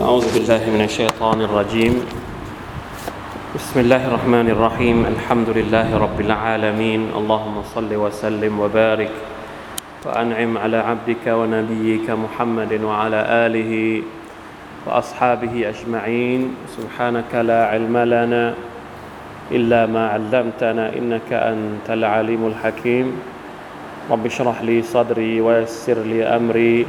أعوذ بالله من الشيطان الرجيم. بسم الله الرحمن الرحيم. الحمد لله رب العالمين. اللهم صل وسلم وبارك وأنعم على عبدك ونبيك محمد وعلى آله وأصحابه أجمعين. سبحانك لا علم لنا إلا ما علمتنا إنك أنت العليم الحكيم. رب اشرح لي صدري ويسر لي أمري.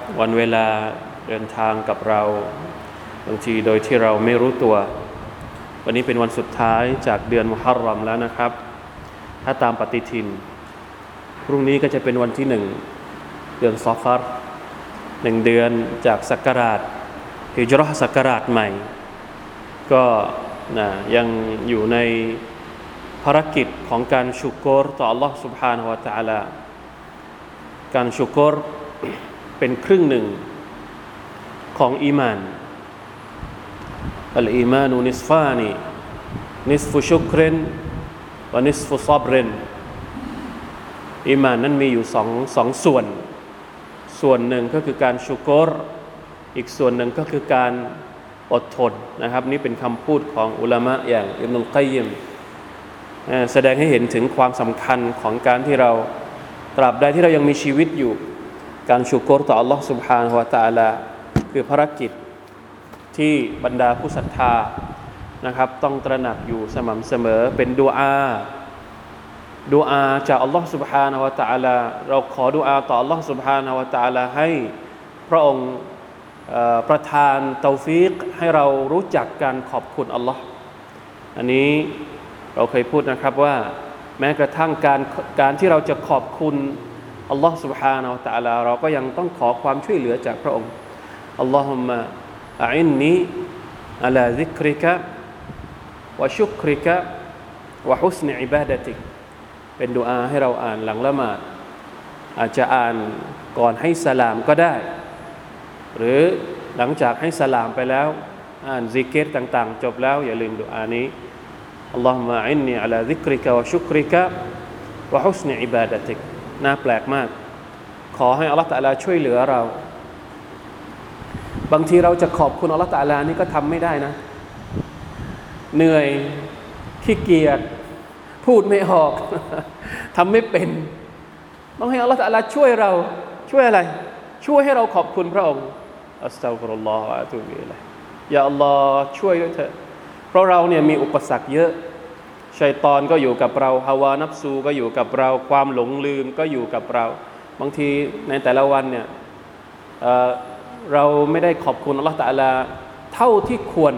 วันเวลาเดินทางกับเราบางทีโดยที่เราไม่รู้ตัว วันนี้เป็นวันสุดท้ายจากเดือนมุฮัรรอมแล้วนะครับ ถ้าตามปฏิทิน พรุ่งนี้ก็จะเป็นวันที่หนึ่งเดือนซอฟาร์หนึ่งเดือนจากสักการาชฮิจรัสักการาชใหม่ ก็นะยังอยู่ในภารกิจของการชุกรต่อ Allah سبحانه และ تعالى การชุกร เป็นครึ่งหนึ่งของอีมานอัลอีมานุนิสฟานีนิสฟุชุกรนวนิสฟุซับรนอีมานนั้นมีอยู่สองสองส่วน ส่วนหนึ่งก็คือการชุกร อีกส่วนหนึ่งก็คือการอดทนนะครับ นี่เป็นคำพูดของอุลามะอย่างอิบนุลกัยยิมแสดงให้เห็นถึงความสำคัญของการที่เราตราบใดที่เรายังมีชีวิตอยู่ การชุกรต่อ Allah سبحانه และ تعالى คือภารกิจที่บรรดาผู้ศรัทธานะครับ ต้องตระหนักอยู่สม่ำเสมอเป็นดูอาดูอาจาก Allah سبحانه และ تعالى เราขอดูอาต่อ Allah سبحانه และ تعالى ให้พระองค์ประทานเตาฟีกให้เรารู้จักการขอบคุณ Allah อันนี้เราเคยพูดนะครับว่า แม้กระทั่งการการที่เราจะขอบคุณ อัลลอฮ์ سبحانه และ تعالى เราก็ยังต้องขอความช่วยเหลือจากพระองค์อัลลอฮุมะอินนีอัลาซิกริกะวะชุกริกะวะฮุสนอิบาดติกเป็นดุอาให้เราอ่านหลังละหมาดอาจจะอ่านก่อนให้สลามก็ได้ หรือหลังจากให้สลามไปแล้ว อ่านซิกเกตต่างๆ จบแล้ว อย่าลืมดุอานี้อัลลอฮุมะอินนีอัลาซิกริกะวะชุกริกะวะฮุสนอิบาดติก น่าแปลกมาก ขอให้อัลลอฮฺตะลาช่วยเหลือเรา บางทีเราจะขอบคุณอัลลอฮฺตะลานี่ก็ทำไม่ได้นะ เหนื่อยขี้เกียจพูดไม่ออกทำไม่เป็น ต้องให้อัลลอฮฺตะลาช่วยเราช่วยอะไร ช่วยให้เราขอบคุณพระองค์อัสตัฟุรุลลอฮฺอะตุบิลัยอย่าอัลลอฮ์ช่วยด้วยเถอะเพราะเราเนี่ยมีอุปสรรคเยอะ ชัยตอนก็อยู่กับเราฮาวานับซูก็อยู่กับเรา ความหลงลืมก็อยู่กับเรา บางทีในแต่ละวันเนี่ยเเราไม่ได้ขอบคุณอัลลอฮฺตะลาเท่าที่ควร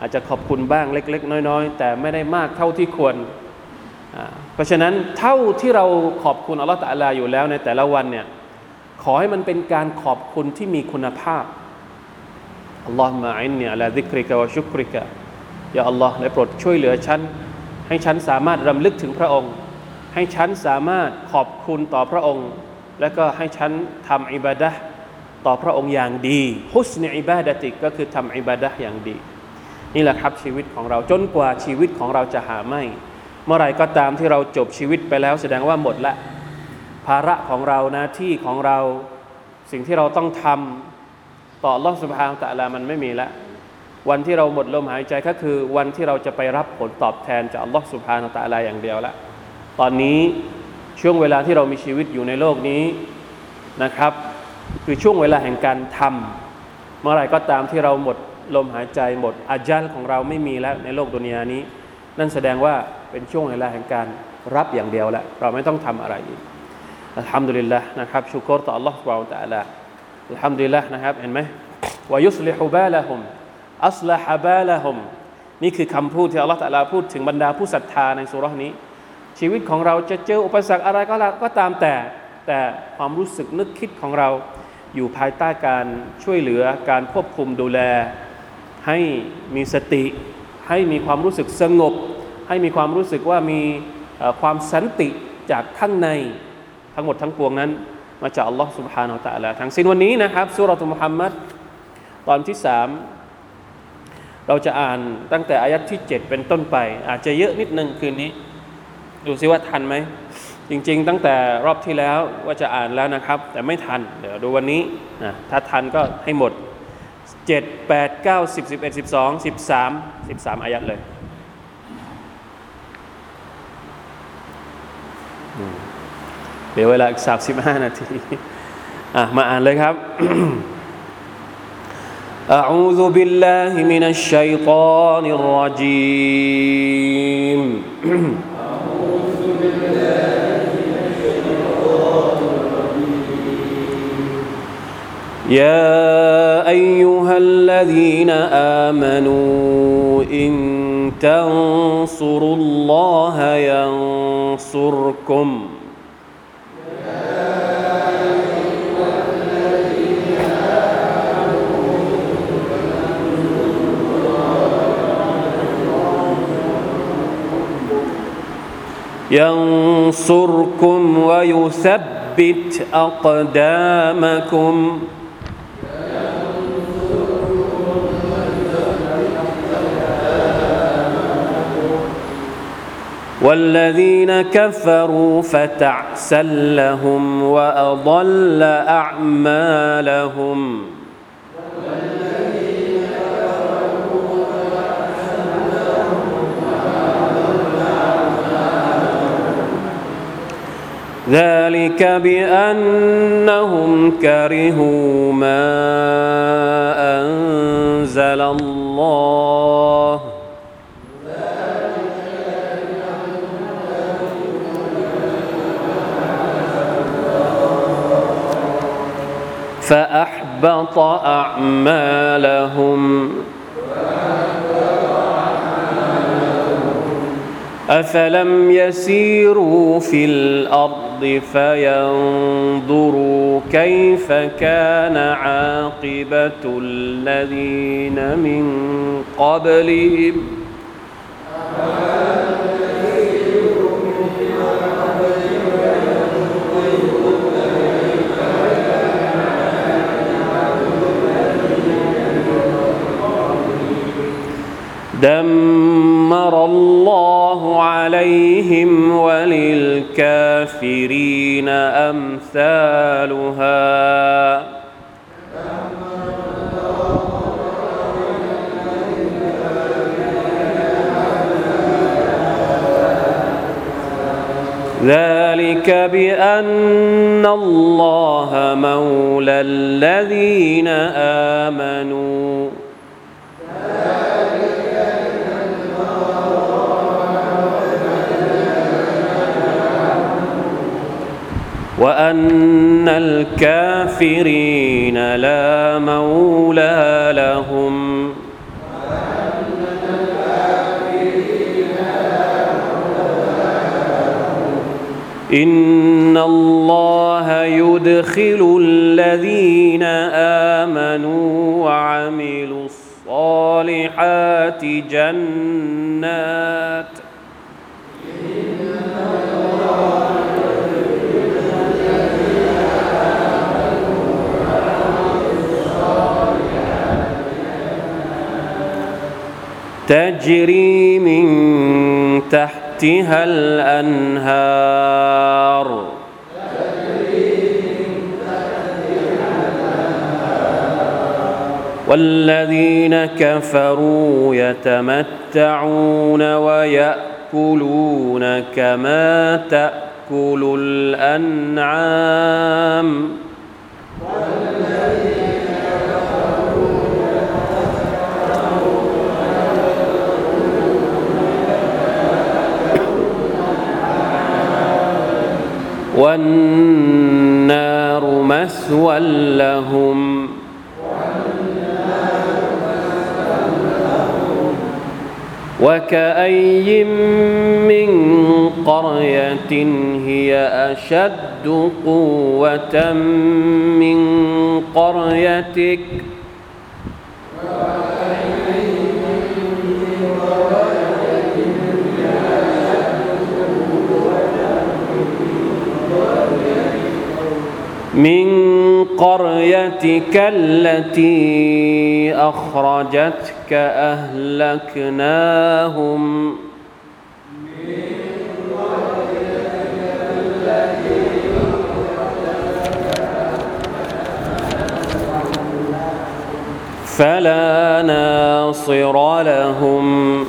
อาจจะขอบคุณบ้างเล็ก ๆ น้อย ๆ แต่ไม่ได้มากเท่าที่ควร เพราะฉะนั้นเท่าที่เราขอบคุณอัลลอฮฺตะลาอยู่แล้วในแต่ละวันเนี่ยขอให้มันเป็นการขอบคุณที่มีคุณภาพอัลลอฮฺมะอินนีอัลาซิกริกะวะชุกริกะ ย่าอัลลอฮ์ได้โปรดช่วยเหลือฉัน ให้ฉันสามารถรำลึกถึงพระองค์ ให้ฉันสามารถขอบคุณต่อพระองค์ และก็ให้ฉันทำอิบาดะต่อพระองค์อย่างดีฮุสเนอิบาดะติกก็คือทำอิบาดะอย่างดี นี่แหละครับชีวิตของเราจนกว่าชีวิตของเราจะหาไม่ เมื่อไรก็ตามที่เราจบชีวิตไปแล้วแสดงว่าหมดละ ภาระของเราหน้าที่ของเราสิ่งที่เราต้องทำต่อลอสุภาตะลามันไม่มีแล้ว วันที่เราหมดลมหายใจก็คือวันที่เราจะไปรับผลตอบแทนจากอัลลอฮฺสุบฮานาตะลาอย่างเดียวละตอนนี้ช่วงเวลาที่เรามีชีวิตอยู่ในโลกนี้นะครับ คือช่วงเวลาแห่งการทำเมื่อไรก็ตามที่เราหมดลมหายใจหมดอาจัลของเราไม่มีแล้วในโลกดุนยานี้ นั่นแสดงว่าเป็นช่วงเวลาแห่งการรับอย่างเดียวแล้วเราไม่ต้องทำอะไรอีกอัลฮัมดุลิลละนะครับชุกรต่ออัลลอฮฺสุบฮานาตะลาอัลฮัมดุลิลละนะครับเห็นไหมวายุสลิฮุบาละฮุม อัสลาฮบาละฮุมนี่คือคำพูดที่อัลลอฮฺตะลาพูดถึงบรรดาผู้ศรัทธาในสุรานี้ ชีวิตของเราจะเจออุปสรรคอะไรก็แล้วก็ตามแต่ แต่ความรู้สึกนึกคิดของเรา อยู่ภายใต้การช่วยเหลือการควบคุมดูแล ให้มีสติ ให้มีความรู้สึกสงบ ให้มีความรู้สึกว่ามีความสันติจากข้างในทั้งหมดทั้งปวงนั้น มาจากอัลลอฮ์ سبحانه และ تعالى ทั้งสิ้นวันนี้นะครับสุรทูมุฮัมมัดตอนที่สาม เราจะอ่านตั้งแต่อายัดที่ 7 เป็นต้นไป อาจจะเยอะนิดนึงคืนนี้ ดูซิว่าทันไหม จริง ๆ ตั้งแต่รอบที่แล้วว่าจะอ่านแล้วนะครับ แต่ไม่ทัน เดี๋ยวดูวันนี้นะถ้าทันก็ให้หมด 7 8 9 10 11 12 13 13 อายัดเลยเดี๋ยวเวลาอีก35 นาที อะ มาอ่านเลยครับ أعوذ بالله من الشيطان الرجيم. أعوذ بالله من الشيطان الرجيم يا أيها الذين آمنوا إن تنصروا الله ينصركم. ينصركم ويثبت أقدامكم. والذين كفروا فتعسا لهم وأضل أعمالهم. ذلك بأنهم كرهوا ما أنزل الله. فأحبط أعمالهم. أفلم يسيروا في الأرض؟ فينظروا كيف كان عاقبة الذين من قبلهم. دمر الله عليهم وللكافرين أمثالها. ذلك بأن الله مولى الذين آمنوا. وأن الكافرين لا مولى لهم. إن الله يدخل الذين آمنوا وعملوا الصالحات جنات تجري من تحتها الأنهار. والذين كفروا يتمتعون ويأكلون كما تأكل الأنعام. والنار مثوى لهم. وكأي من قرية هي أشد قوة من قريتك؟ من قريتك التي أخرجتك أهلكناهم. فلا ناصر لهم.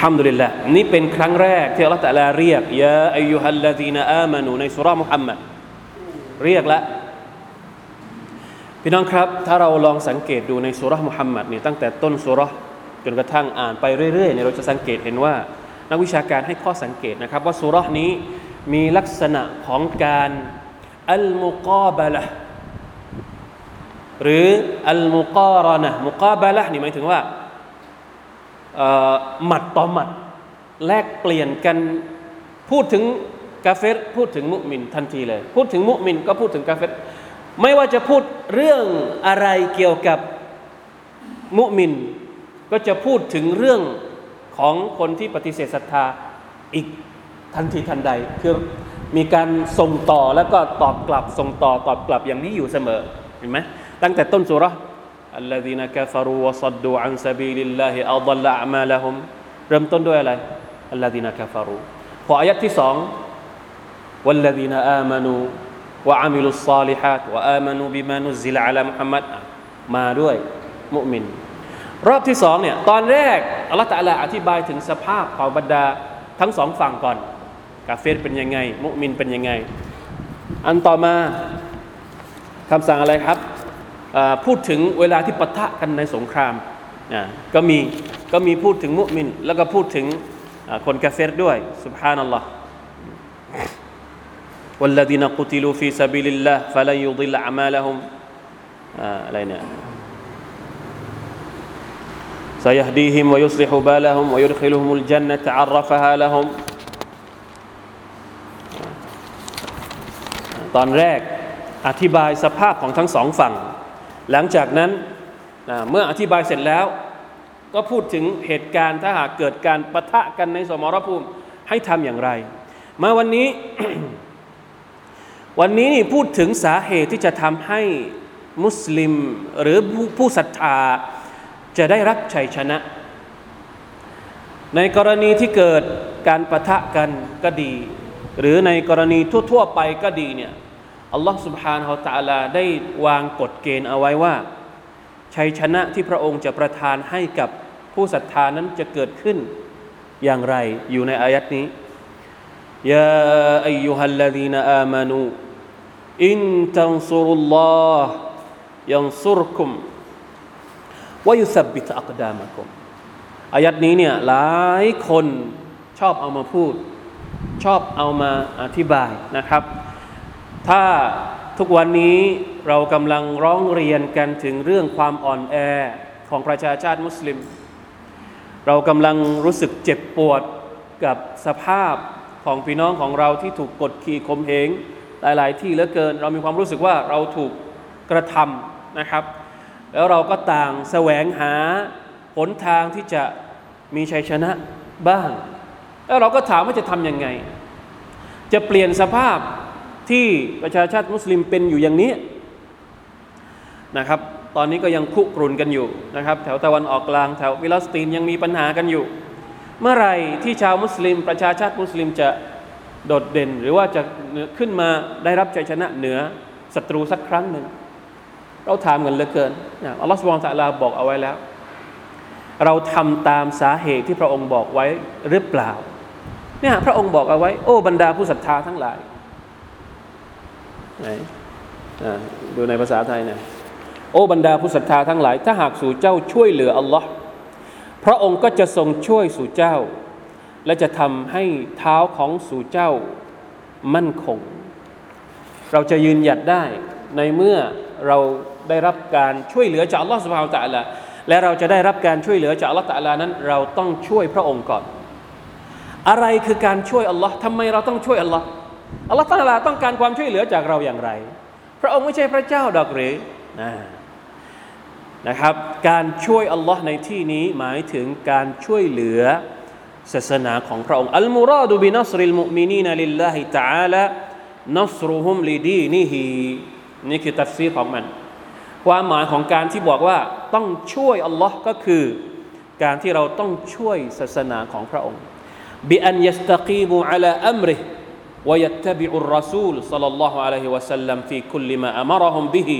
ฮัมดุลิลละนี่เป็นครั้งแรกที่อัลลอฮฺตะลาเรียกยาอายุฮัลลาดีนอามานูในสุรามุฮัมมัดเรียกละพี่น้องครับ ถ้าเราลองสังเกตดูในสุรามุฮัมมัดนี่ตั้งแต่ต้นสุราจนกระทั่งอ่านไปเรื่อยๆเนี่ยเราจะสังเกตเห็นว่า นักวิชาการให้ข้อสังเกตนะครับ ว่าสุรานี้มีลักษณะของการอัลมุกาบะละหรืออัลมุการะนะมุกาบะละนี่หมายถึงว่า หมัดต่อหมัด แลกเปลี่ยนกันพูดถึงกาเฟรพูดถึงมุมินทันทีเลย พูดถึงมุมินก็พูดถึงกาเฟรไม่ว่าจะพูดเรื่องอะไรเกี่ยวกับมุมิน ก็จะพูดถึงเรื่องของคนที่ปฏิเสธศรัทธาอีกทันทีทันใด คือมีการส่งต่อแล้วก็ตอบกลับส่งต่อตอบกลับอย่างนี้อยู่เสมอเห็นไหมตั้งแต่ต้นสุร الذين كفروا وصدوا عن سبيل الله أضل أعمالهم เริ่มต้นด้วยอะไร الذين كفروا พออายัดที่สอง والذين آمنوا وعملوا الصالحات وآمنوا بما نزل على محمد มาด้วยมุมินรอบที่สองเนี่ยตอนแรกอัลลอฮฺตะลาอธิบายถึงสภาพของบรรดาทั้งสองฝั่งก่อนกาเฟรเป็นยังไง มุมินเป็นยังไง อันต่อมาคำสั่งอะไรครับ พูดถึงเวลาที่ปะทะกันในสงครามก็มีก็มีพูดถึงมุมิน แล้วก็พูดถึงคนกาเฟรด้วยสุบฮานัลลอฮ์ والذين قتلوا في سبيل الله فلن يضل أعمالهم อะไรเนี่ย سيهديهم ويصلح بالهم ويدخلهم الجنة عرفها لهم ตอนแรกอธิบายสภาพของทั้งสองฝั่ง หลังจากนั้นเมื่ออธิบายเสร็จแล้ว ก็พูดถึงเหตุการณ์ถ้าหากเกิดการประทะกันในสมรภูมิให้ทำอย่างไร มาวันนี้ วันนี้นี่พูดถึงสาเหตุที่จะทำให้มุสลิมหรือผู้ผู้ศรัทธาจะได้รับชัยชนะ ในกรณีที่เกิดการประทะกันก็ดี หรือในกรณีทั่ว ๆ ไปก็ดีเนี่ย อัลลอฮ์สุบฮานฮาตาลาได้วางกฎเกณฑ์เอาไว้ว่า ชัยชนะที่พระองค์จะประทานให้กับผู้ศรัทธานั้นจะเกิดขึ้นอย่างไรอยู่ในอายัดนี้ยาอายุฮัลลดีนอามานูอินตันซุรุลลอฮ์ยันซุรคุมวายุสบบิตอักดามะกุมอายัดนี้เนี่ยหลายคนชอบเอามาพูด ชอบเอามาอธิบายนะครับ ถ้าทุกวันนี้เรากำลังร้องเรียนกันถึงเรื่องความอ่อนแอของประชาชาติมุสลิม เรากำลังรู้สึกเจ็บปวดกับสภาพของพี่น้องของเราที่ถูกกดขี่ข่มเหงหลาย ๆ ที่เหลือเกิน เรามีความรู้สึกว่าเราถูกกระทำนะครับ แล้วเราก็ต่างแสวงหาหนทางที่จะมีชัยชนะบ้าง แล้วเราก็ถามว่าจะทำยังไง จะเปลี่ยนสภาพ ที่ประชาชาติมุสลิมเป็นอยู่อย่างนี้นะครับ ตอนนี้ก็ยังคุกรุนกันอยู่นะครับ แถวตะวันออกกลางแถวฟิลสตีนยังมีปัญหากันอยู่ เมื่อไรที่ชาวมุสลิม ประชาชาติมุสลิมจะโดดเด่น หรือว่าจะขึ้นมาได้รับชัยชนะเหนือศัตรูสักครั้งหนึ่ง เราถามกันเหลือเกินอัลลอฮฺสุบานตะลาบอกเอาไว้แล้ว เราทำตามสาเหตุที่พระองค์บอกไว้หรือเปล่าเนี่ยพระองค์บอกเอาไว้ โอ้บรรดาผู้ศรัทธาทั้งหลาย ไหนดูในภาษาไทยนี่ยโอ้บรรดาผู้ศรัทธาทั้งหลาย ถ้าหากสู่เจ้าช่วยเหลืออัลลอฮ์พระองค์ก็จะทรงช่วยสู่เจ้า และจะทำให้เท้าของสู่เจ้ามั่นคง เราจะยืนหยัดได้ในเมื่อเราได้รับการช่วยเหลือจากอัลลอฮ์สุบฮาวตะละและเราจะได้รับการช่วยเหลือจากอัลลอฮ์ตะละนั้น เราต้องช่วยพระองค์ก่อน อะไรคือการช่วยอัลลอฮ์ทำไมเราต้องช่วยอัลลอฮ์ อัลลอฮฺตาลาต้องการความช่วยเหลือจากเราอย่างไร พระองค์ไม่ใช่พระเจ้าดอกหรือนะนะครับ การช่วยอัลลอฮ์ในที่นี้หมายถึงการช่วยเหลือศาสนาของพระองค์อัลมุราดูบินัสริลมุมินีนลิลลาฮิตะอาลานัสรุฮุมลิดีนิฮีนี่คือตัฟซีของมัน ความหมายของการที่บอกว่าต้องช่วยอัลลอฮ์ก็คือ การที่เราต้องช่วยศาสนาของพระองค์بأن يستقيموا على أمره ويتبع الرسول صلى الله عليه وسلم في كل ما أمرهم به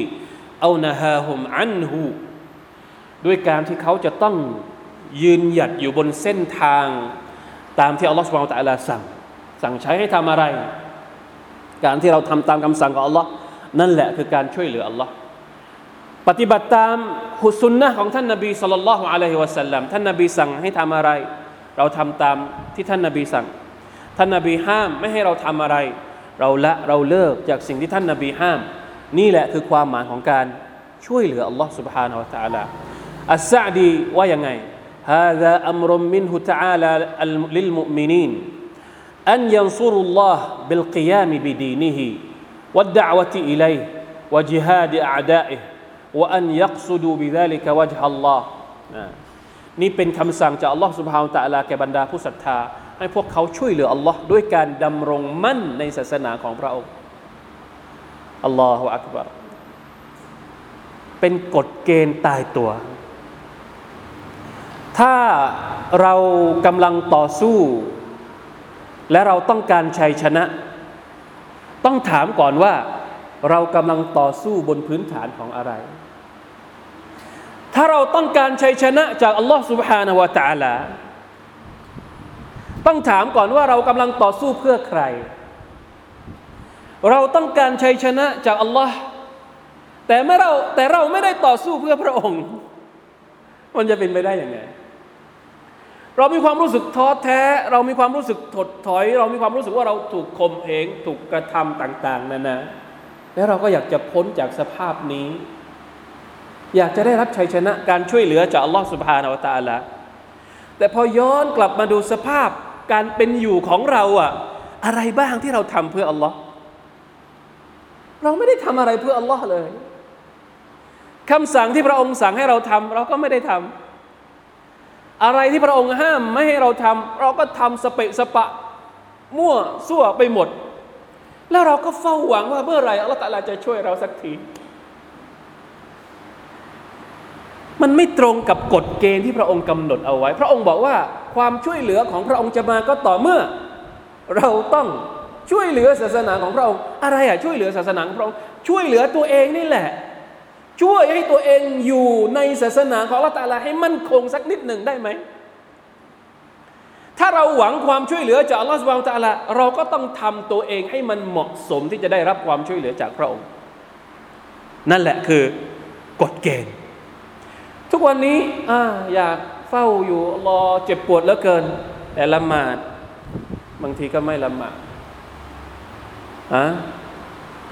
أو نهاهم عنه ด้วยการที่เขาจะต้องยืนหยัดอยู่บนเส้นทาง ตามที่อัลลอฮฺสุบฮานตะลาสั่ง สั่งใช้ให้ทำอะไร การที่เราทำตามคำสั่งของอัลลอฮ์นั่นแหละคือการช่วยเหลืออัลลอฮ์ปฏิบัติตามฮุสุนนะของท่านนบีสัลลัลลอฮุอะลัยฮิวะสัลลัมท่านนบีสั่งให้ทำอะไร เราทำตามที่ท่านนบีสั่ง ท่านนบีห้ามไม่ให้เราทำอะไร เราละเราเลิกจากสิ่งที่ท่านนบีห้าม นี่แหละคือความหมายของการช่วยเหลืออัลลอฮ์ سبحانه และ تعالى อัสซาดีว่ายังไง هذا أمر منه تعالى للمؤمنين أن ينصروا الله بالقيام بدينه والدعوة إليه وجهاد أعدائه وأن يقصدوا بذلك وجه الله นี่เป็นคำสั่งจากอัลลอฮ์ سبحانه และ تعالى แก่บรรดาผู้ศรัทธา ให้พวกเขาช่วยเหลืออัลลอฮ์ด้วยการดำรงมั่นในศาสนาของพระองค์อัลลอฮฺอักบารเป็นกฎเกณฑ์ตายตัว ถ้าเรากำลังต่อสู้ และเราต้องการชัยชนะ ต้องถามก่อนว่า เรากำลังต่อสู้บนพื้นฐานของอะไร ถ้าเราต้องการชัยชนะจากอัลลอฮ์ سبحانه และ تعالى ต้องถามก่อนว่าเรากำลังต่อสู้เพื่อใคร เราต้องการชัยชนะจากอัลลอฮ์แต่ไม่เราแต่เราไม่ได้ต่อสู้เพื่อพระองค์ มันจะเป็นไปได้อย่างไงเรามีความรู้สึกท้อแท้ เรามีความรู้สึกถดถอย เรามีความรู้สึกว่าเราถูกข่มเหงถูกกระทำต่าง ๆนั่นนะแล้วเราก็อยากจะพ้นจากสภาพนี้ อยากจะได้รับชัยชนะการช่วยเหลือจากอัลลอฮ์สุบฮานาวะตาละแต่พอย้อนกลับมาดูสภาพ การเป็นอยู่ของเราอะอะไรบ้างที่เราทำเพื่ออัลลอฮ์เราไม่ได้ทำอะไรเพื่ออัลลอฮ์เลยคำสั่งที่พระองค์สั่งให้เราทำเราก็ไม่ได้ทำอะไรที่พระองค์ห้ามไม่ให้เราทำเราก็ทำสเปะสปะ มั่วซั่วไปหมด แล้วเราก็เฝ้าหวังว่าเมื่อไรอัลลอฮฺตะลาจะช่วยเราสักทีมันไม่ตรงกับกฎเกณฑ์ที่พระองค์กำหนดเอาไว้ พระองค์บอกว่า ความช่วยเหลือของพระองค์จะมาก็ต่อเมื่อ เราต้องช่วยเหลือศาสนาของพระองค์ อะไรอะช่วยเหลือศาสนาของพระองค์ช่วยเหลือตัวเองนี่แหละ ช่วยให้ตัวเองอยู่ในศาสนาของละตาลาให้มั่นคงสักนิดหนึ่งได้ไหมถ้าเราหวังความช่วยเหลือจากอัลลอฮฺสุบานตะลาเราก็ต้องทำตัวเองให้มันเหมาะสมที่จะได้รับความช่วยเหลือจากพระองค์ นั่นแหละคือกฎเกณฑ์ ทุกวันนี้ออยาก เฝ้าอยู่รอเจ็บปวดเหลือเกิน แต่ละหมาด บางทีก็ไม่ละหมาดอะ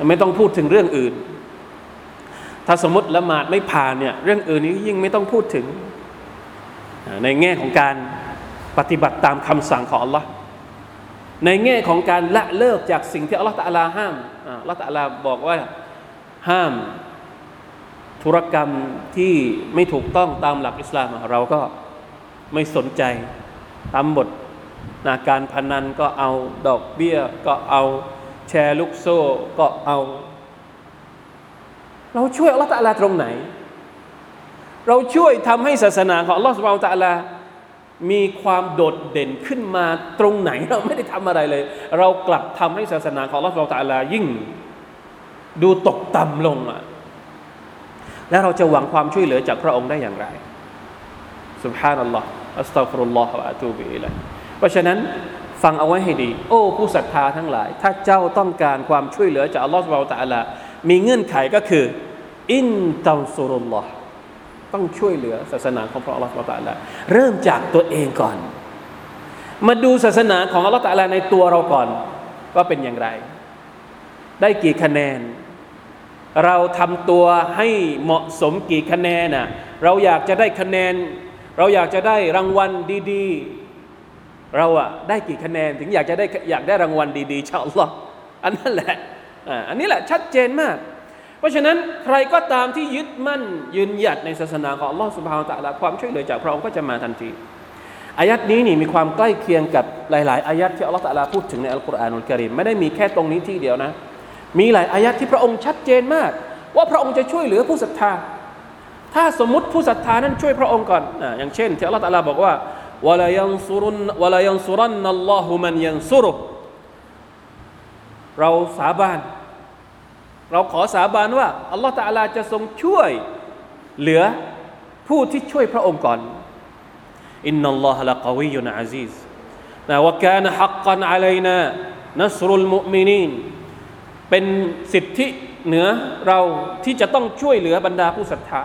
ไม่ต้องพูดถึงเรื่องอื่น ถ้าสมมติละหมาดไม่ผ่านเนี่ย เรื่องอื่นนี้ยิ่งไม่ต้องพูดถึง ในแง่ของการปฏิบัติตามคำสั่งของ Allah ในแง่ของการละเลิกจากสิ่งที่อัลลอฮฺตะลาห้ามอัลลอฮฺตะลาบอกว่าห้ามธุรกรรมที่ไม่ถูกต้องตามหลักอิสลามเราก็ ไม่สนใจตามบทนาการพนันก็เอาดอกเบี้ย ก็เอาแชร์ลูกโซ่ก็เอา เราช่วยอัลลอฮฺตะลาตรงไหน เราช่วยทำให้ศาสนาของอัลลอฮฺสุบานตะลามีความโดดเด่นขึ้นมาตรงไหนเราไม่ได้ทำอะไรเลย เรากลับทำให้ศาสนาของอัลลอฮฺสุบานตะลายิ่ง ดูตกต่ำลงอะแล้วเราจะหวังความช่วยเหลือจากพระองค์ได้อย่างไร สุบฮานัลลอฮ์อัสตัฟรุลลอฮฺวะอะตูบิอิลัยเพราะฉะนั้นฟังเอาไว้ให้ดี โอ้ผู้ศรัทธาทั้งหลาย ถ้าเจ้าต้องการความช่วยเหลือจากอัลลอฮฺสุบฮานะตะลามีเงื่อนไขก็คือ อินตัมซุรุลลอฮ์ต้องช่วยเหลือศาสนาของพระอัลลอฮฺสุบฮานะตะลาเริ่มจากตัวเองก่อน มาดูศาสนาของอัลลอฮฺตะลาในตัวเราก่อนว่าเป็นอย่างไร ได้กี่คะแนน เราทำตัวให้เหมาะสมกี่คะแนนน่ะเราอยากจะได้คะแนน เราอยากจะได้รางวัลดีๆ เราอะได้กี่คะแนนถึงอยากจะได้อยากได้รางวัลดีๆชาอัลลอฮ์อันนั้นแหละอันนี้แหละชัดเจนมาก เพราะฉะนั้นใครก็ตามที่ยึดมั่นยืนหยัดในศาสนาของอัลลอฮฺสุบฮานตะลาความช่วยเหลือจากพระองค์ก็จะมาทันทีอายัดนี้นี่มีความใกล้เคียงกับหลาย ๆ อายัดที่อัลลอฮฺตะลาพูดถึงในอัลกุรอานอุลกิริมไม่ได้มีแค่ตรงนี้ที่เดียวนะ มีหลายอายัดที่พระองค์ชัดเจนมาก ว่าพระองค์จะช่วยเหลือผู้ศรัทธา ถ้าสมมติผู้ศรัทธานั้นช่วยพระองค์ก่อนออย่างเช่นที่อัลลอฮฺตะลาบอกว่าวะลายันซุรุนวะลายันซุรันนัลลอฮุมันยันซุรุเราสาบาน เราขอสาบานว่าอัลลอฮฺตะลาจะทรงช่วยเหลือผู้ที่ช่วยพระองค์ก่อนอินนัลลอฮะละกวียุนอาซีซนะวะกานฮักกันอะลัยนานัสรุลมุมินีนเป็นสิทธิเหนือเราที่จะต้องช่วยเหลือบรรดาผู้ศรัทธา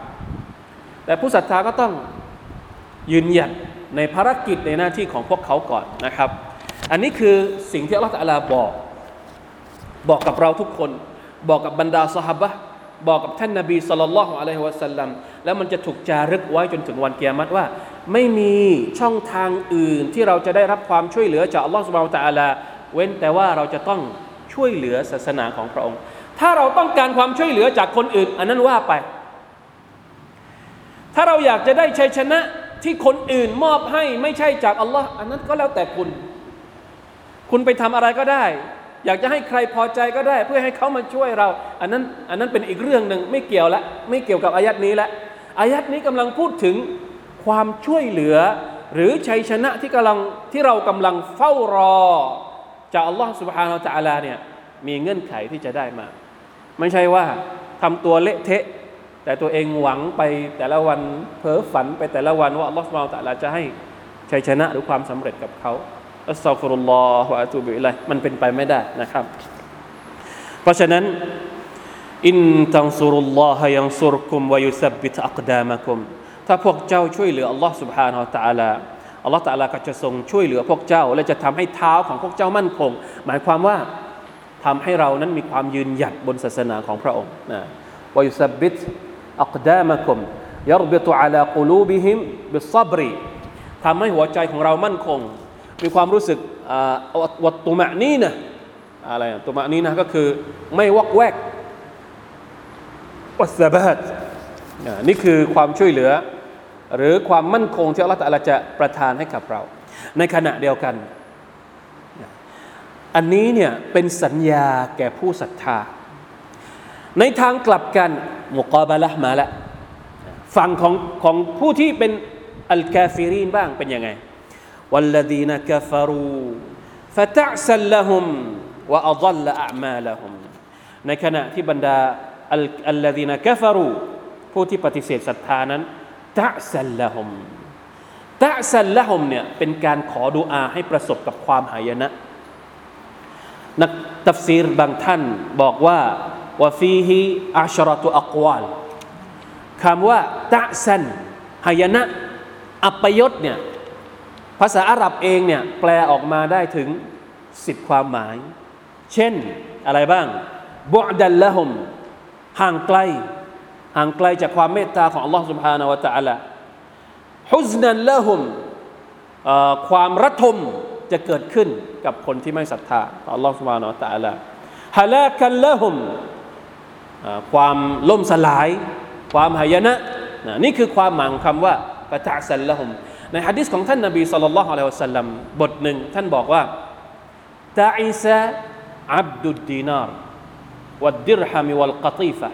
แต่ผู้ศรัทธาก็ต้องยืนหยัดในภารกิจในหน้าที่ของพวกเขาก่อนนะครับ อันนี้คือสิ่งที่อัลลอฮฺตะลาบอก บอกกับเราทุกคน บอกกับบรรดาสหบะบอกกับท่านนาบีสุลต่านละฮ์อะลัยฮิวะสัลลัมแล้วมันจะถูกจารึกไว้จนถึงวันเกียรติว่า ไม่มีช่องทางอื่นที่เราจะได้รับความช่วยเหลือจากอัลลอฮฺสุบไบร์ตะอาลาเว้นแต่ว่าเราจะต้องช่วยเหลือศาสนาของพระองค์ ถ้าเราต้องการความช่วยเหลือจากคนอื่น อันนั้นว่าไป ถ้าเราอยากจะได้ชัยชนะที่คนอื่นมอบให้ไม่ใช่จากอัลลอฮ์อันนั้นก็แล้วแต่คุณ คุณไปทำอะไรก็ได้ อยากจะให้ใครพอใจก็ได้ เพื่อให้เขามาช่วยเรา อันนั้นอันนั้นเป็นอีกเรื่องหนึ่งไม่เกี่ยวละไม่เกี่ยวกับอายัดนี้ละอายัดนี้กำลังพูดถึงความช่วยเหลือ หรือชัยชนะที่กำลังที่เรากำลังเฝ้ารอ จากอัลลอฮฺสุบฮานาอัลลอฮฺเนี่ยมีเงื่อนไขที่จะได้มา ไม่ใช่ว่าทำตัวเละเทะ แต่ตัวเองหวังไปแต่ละวันเพ้อฝันไปแต่ละวันว่าอัลลอฮฺสุานตะลาจะให้ชัยชนะหรือความสำเร็จกับเขาอัสซาฟุรุลลอฮฺอะตูบิไลมันเป็นไปไม่ได้นะครับ เพราะฉะนั้นอินตังซุรุลลอฮฺยังซุรคุมวายุสับบิตอักดามะคุมถ้าพวกเจ้าช่วยเหลืออัลลอฮฺสุบฮานาตะลาอัลลอฮฺตะลาก็จะทรงช่วยเหลือพวกเจ้า และจะทำให้เท้าของพวกเจ้ามั่นคง หมายความว่าทำให้เรานั้นมีความยืนหยัดบนศาสนาของพระองค์นะวายุสับบิต อักดามะคุมยรบิตุอัลากุลูบิฮิมบิซับรีทำให้หัวใจของเรามั่นคง มีความรู้สึกวัตตุมะนี้นะอะไรตุมะนี้นะก็คือไม่วอกแวกวัสบาตนี่คือความช่วยเหลือ หรือความมั่นคงที่อัลลอฮฺจะประทานให้กับเรา ในขณะเดียวกัน อันนี้เนี่ยเป็นสัญญาแก่ผู้ศรัทธา ในทางกลับกันมุกอบาละมาละฝั่งของของผู้ที่เป็นอัลกาฟิรีนบ้างเป็นยังไง والذين كفروا فتعسا لهم وأضل أعمالهم ในขณะที่บรรดาอัลลดีนกฟารูผู้ที่ปฏิเสธศรัทธานั้นตะซัลละฮุมตะซัลละฮุมเนี่ยเป็นการขอดุอาให้ประสบกับความหายนะนักตัฟซีรบางท่านบอกว่า ว่าฟีฮีอัชรตุอักวาลคำว่าตะซันหายนะอัปยศเนี่ยภาษาอาหรับเองเนี่ยแปลออกมาได้ถึงสิบความหมาย เช่นอะไรบ้างบุดัลละหมห่างไกล ห่างไกลจากความเมตตาของ Allah سبحانه และ تعالى ฮุซนันละหมความรัทมจะเกิดขึ้นกับคนที่ไม่ศรัทธาต่อ Allah سبحانه และ تعالى ฮะลากันละหม ความล่มสลาย ความหายนะนี่คือความหมายของคำว่าปะตะสันละหมในฮะดิษของท่านนบีสุลต่านละฮ์อะลัยฮิวะสัลลัมบทหนึ่งท่านบอกว่าตาอิซาอับดุดดีนารวัดดิรฮามิวัลกตีฟะ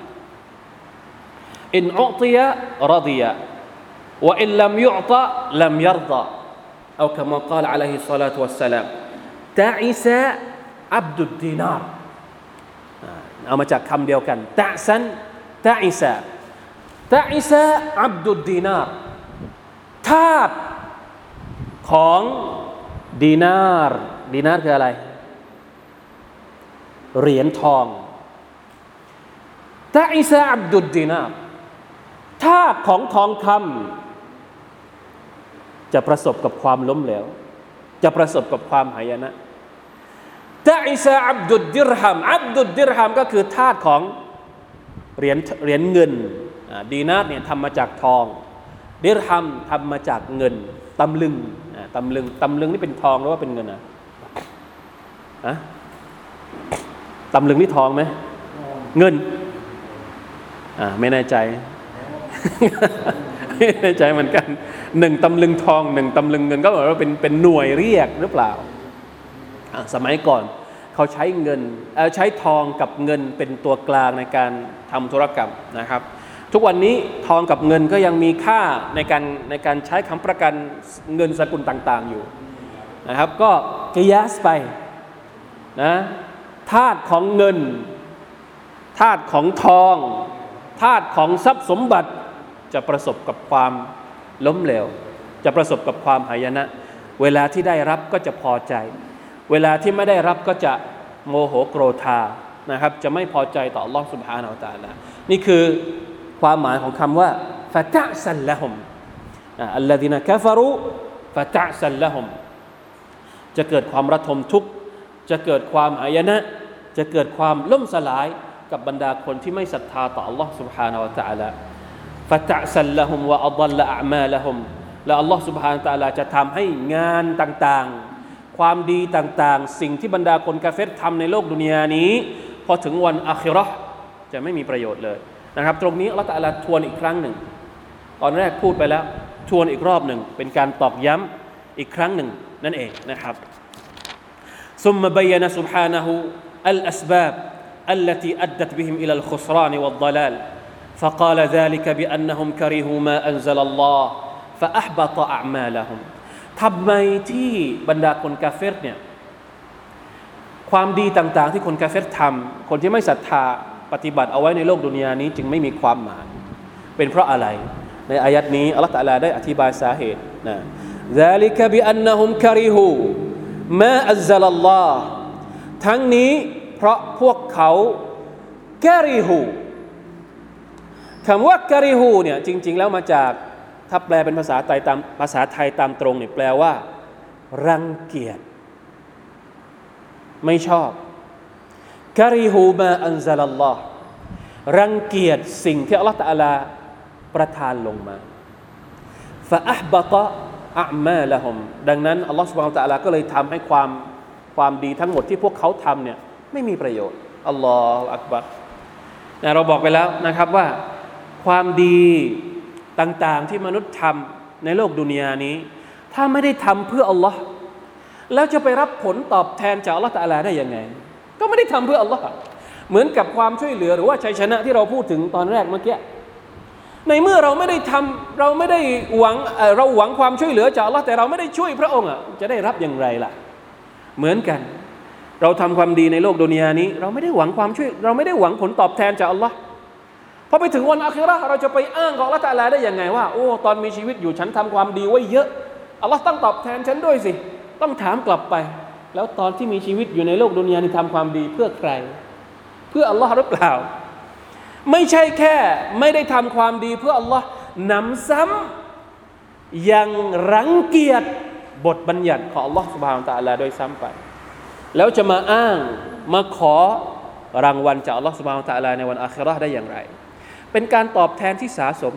อินอุติยะรดิยะ وإن لم يعطى لم يرضى أو كما قال عليه الصلاة والسلام تعس عبد الدينار เอามาจากคำเดียวกันتعسا تعس تعس عبد الدينار ทาสของดีนาร์ดีนาร์คืออะไร เหรียญทองتعس عبد الدينار ทาสของทองคำจะประสบกับความล้มเหลวจะประสบกับความหายนะ تعس عبد الدرهم عبد الدرهم ก็คือทาสของเหรียญเหรียญเงินดีนาร์เนี่ยทำมาจากทอง ดิรฮัมทำมาจากเงินตำลึงตำลึงตำลึงนี่เป็นทองหรือว่าเป็นเงินอะอะตำลึงนี่ทองไหมเงินอ่าไม่แน่ใจไม่แน่ใจเหมือนกันหนึ่งตำลึงทองหนึ่งตำลึงเงินก็หมายว่าเป็นเป็นหน่วยเรียกหรือเปล่าอะสมัยก่อน เขาใช้เงินใช้ทองกับเงินเป็นตัวกลางในการทำธุรกรรมนะครับ ทุกวันนี้ทองกับเงินก็ยังมีค่าในการในการใช้คำประกันเงินสกุลต่างๆอยู่นะครับก็กิยาสไปนะธาตุของเงินธาตุของทองธาตุของทรัพย์สมบัติจะประสบกับความล้มเหลว จะประสบกับความหายนะ เวลาที่ได้รับก็จะพอใจ เวลาที่ไม่ได้รับก็จะโมโหโกรธานะครับ จะไม่พอใจต่อ Allah سبحانه และ تعالى นี่คือความหมายของคำว่าฟะตะซันละฮุมอัลลดีนกฟารุฟะตะซันละฮุมจะเกิดความระทมทุกข์จะเกิดความหายนะ จะเกิดความล่มสลายกับบรรดาคนที่ไม่ศรัทธาต่อ Allah سبحانه และ تعالى ฟะตะซันละฮุมวะอัฎลอะมาละฮุมและ Allah سبحانه และ تعالى จะทำให้งานต่างๆ ความดีต่างๆ สิ่งที่บรรดาคนกาเฟรทำในโลกดุนยานี้ พอถึงวันอาคิเราะห์จะไม่มีประโยชน์เลยนะครับ ตรงนี้อัลลอฮฺตะอาลาทวนอีกครั้งหนึ่ง ตอนแรกพูดไปแล้ว ทวนอีกรอบหนึ่ง เป็นการตอกย้ำอีกครั้งหนึ่ง นั่นเองนะครับ ثم بين سبحانه الأسباب التي أدت بهم إلى الخسران والضلال فقال ذلك بأنهم كرهوا ما أنزل الله فأحبط أعمالهم ทำไมที่บรรดาคนกาเฟรเนี่ยความดีต่างๆ ที่คนกาเฟรทำคนที่ไม่ศรัทธาปฏิบัติเอาไว้ในโลกดุนยานี้ จึงไม่มีความหมาย เป็นเพราะอะไร ในอายัดนี้อัลลอฮฺตะลาได้อธิบายสาเหตุนะ ذلك بأنهم كرهوا ما أنزل الله ทั้งนี้เพราะพวกเขากริฮูคำว่ากริฮูเนี่ยจริง ๆ แล้วมาจาก ถ้าแปลเป็นภาษาไทยตามภาษาไทยตามตรงเนี่ยแปลว่า รังเกียจ ไม่ชอบกริฮูมาอันซาลลอฮ์รังเกียจสิ่งที่อัลลอฮฺตะลาประทานลงมาฟะอับะตะอัมมาละฮมดังนั้นอัลลอฮฺสุบฮานตะอาลาก็เลยทำให้ความความดีทั้งหมดที่พวกเขาทำเนี่ยไม่มีประโยชน์อัลลอฮฺอักบัรนะเราบอกไปแล้วนะครับว่า ความดี ต่างๆ ที่มนุษย์ทำในโลกดุนยานี้ ถ้าไม่ได้ทำเพื่ออัลลอฮ์แล้วจะไปรับผลตอบแทนจากอัลลอฮฺตะอาลาได้ยังไง ก็ไม่ได้ทำเพื่ออัลลอฮ์เหมือนกับความช่วยเหลือหรือว่าชัยชนะที่เราพูดถึงตอนแรกเมื่อกี้ในเมื่อเราไม่ได้ทำเราไม่ได้หวังเราหวังความช่วยเหลือจากอัลลอฮ์แต่เราไม่ได้ช่วยพระองค์อะจะได้รับอย่างไรล่ะ เหมือนกัน เราทำความดีในโลกดุนยานี้ เราไม่ได้หวังความช่วย เราไม่ได้หวังผลตอบแทนจากอัลลอฮ์ พอไปถึงวันอาคิราะเราจะไปอ้างกับอัลลอฮ์ตาลาได้ยังไงว่าโอ้ตอนมีชีวิตอยู่ฉันทำความดีไว้เยอะอัลลอฮ์ต้องตอบแทนฉันด้วยสิ ต้องถามกลับไป แล้วตอนที่มีชีวิตอยู่ในโลกดุนยานี่ทำความดีเพื่อใคร เพื่ออัลลอฮ์หรือเปล่า ไม่ใช่แค่ไม่ได้ทำความดีเพื่ออัลลอฮ์นำซ้ำยังรังเกียจบทบัญญัติของอัลลอฮ์สุบฮานตะอาลาโดยซ้ำไป แล้วจะมาอ้างมาขอรางวัลจากอัลลอฮ์สุบฮานตะอาลาในวันอาคิราได้อย่างไร เป็นการตอบแทนที่สาสม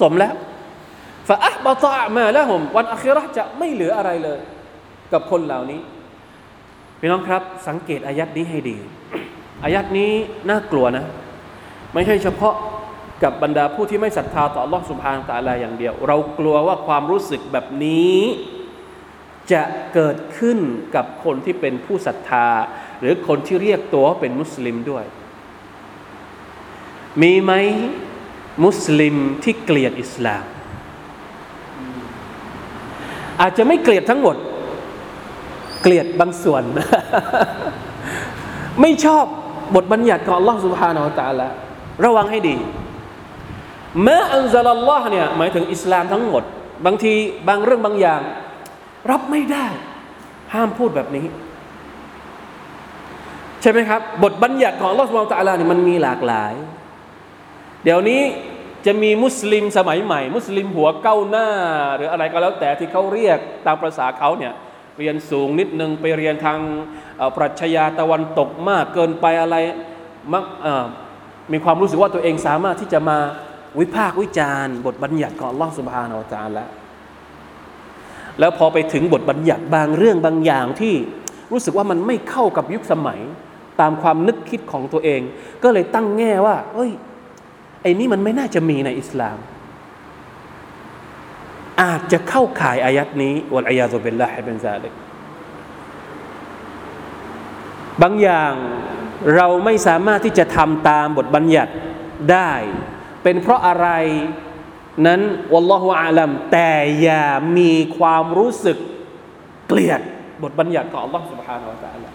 สมแล้วฟาอับตะมาแล้วผมวันอัคราจะไม่เหลืออะไรเลย กับคนเหล่านี้พี่น้องครับ สังเกตอายัดนี้ให้ดี อายัดนี้น่ากลัวนะ ไม่ใช่เฉพาะกับบรรดาผู้ที่ไม่ศรัทธาต่อลอสุภางตะลาอย่างเดียว เรากลัวว่าความรู้สึกแบบนี้ จะเกิดขึ้นกับคนที่เป็นผู้ศรัทธา หรือคนที่เรียกตัวเป็นมุสลิมด้วย มีไหมมุสลิมที่เกลียดอิสลาม อาจจะไม่เกลียดทั้งหมด เกลียดบางส่วน ไม่ชอบบทบัญญัติของ Allah سبحانه และ تعالى ระวังให้ดีแม้อันซาลัลลอฮ์เนี่ยหมายถึงอิสลามทั้งหมด บางทีบางเรื่องบางอย่าง รับไม่ได้ ห้ามพูดแบบนี้ ใช่ไหมครับ บทบัญญัติของ Allah سبحانه และ تعالى เนี่ยมันมีหลากหลาย เดี๋ยวนี้จะมีมุสลิมสมัยใหม่ มุสลิมหัวเก้าหน้า หรืออะไรก็แล้วแต่ที่เขาเรียกตามภาษาเขาเนี่ยเรียนสูงนิดนึงไปเรียนทางปรัชญาตะวันตกมากเกินไปอะไรมักมีความรู้สึกว่าตัวเองสามารถที่จะมาวิพากษ์วิจารณ์บทบัญญัติของอัลลอฮฺสุบฮานาอัลลอฮฺแล้วพอไปถึงบทบัญญัติบางเรื่องบางอย่างที่รู้สึกว่ามันไม่เข้ากับยุคสมัย ตามความนึกคิดของตัวเอง ก็เลยตั้งแง่ว่า เอ้ย ไอ้นี่มันไม่น่าจะมีในอิสลาม อาจจะเข้าข่ายอายัดนี้วลอายาตุเบลละฮิเป็นซาลิกบางอย่างเราไม่สามารถที่จะทำตามบทบัญญัติได้ เป็นเพราะอะไรนั้นวัลลอฮุอาลัมแต่อย่ามีความรู้สึกเกลียดบทบัญญัติของอัลลอ Subhanahu wa Taala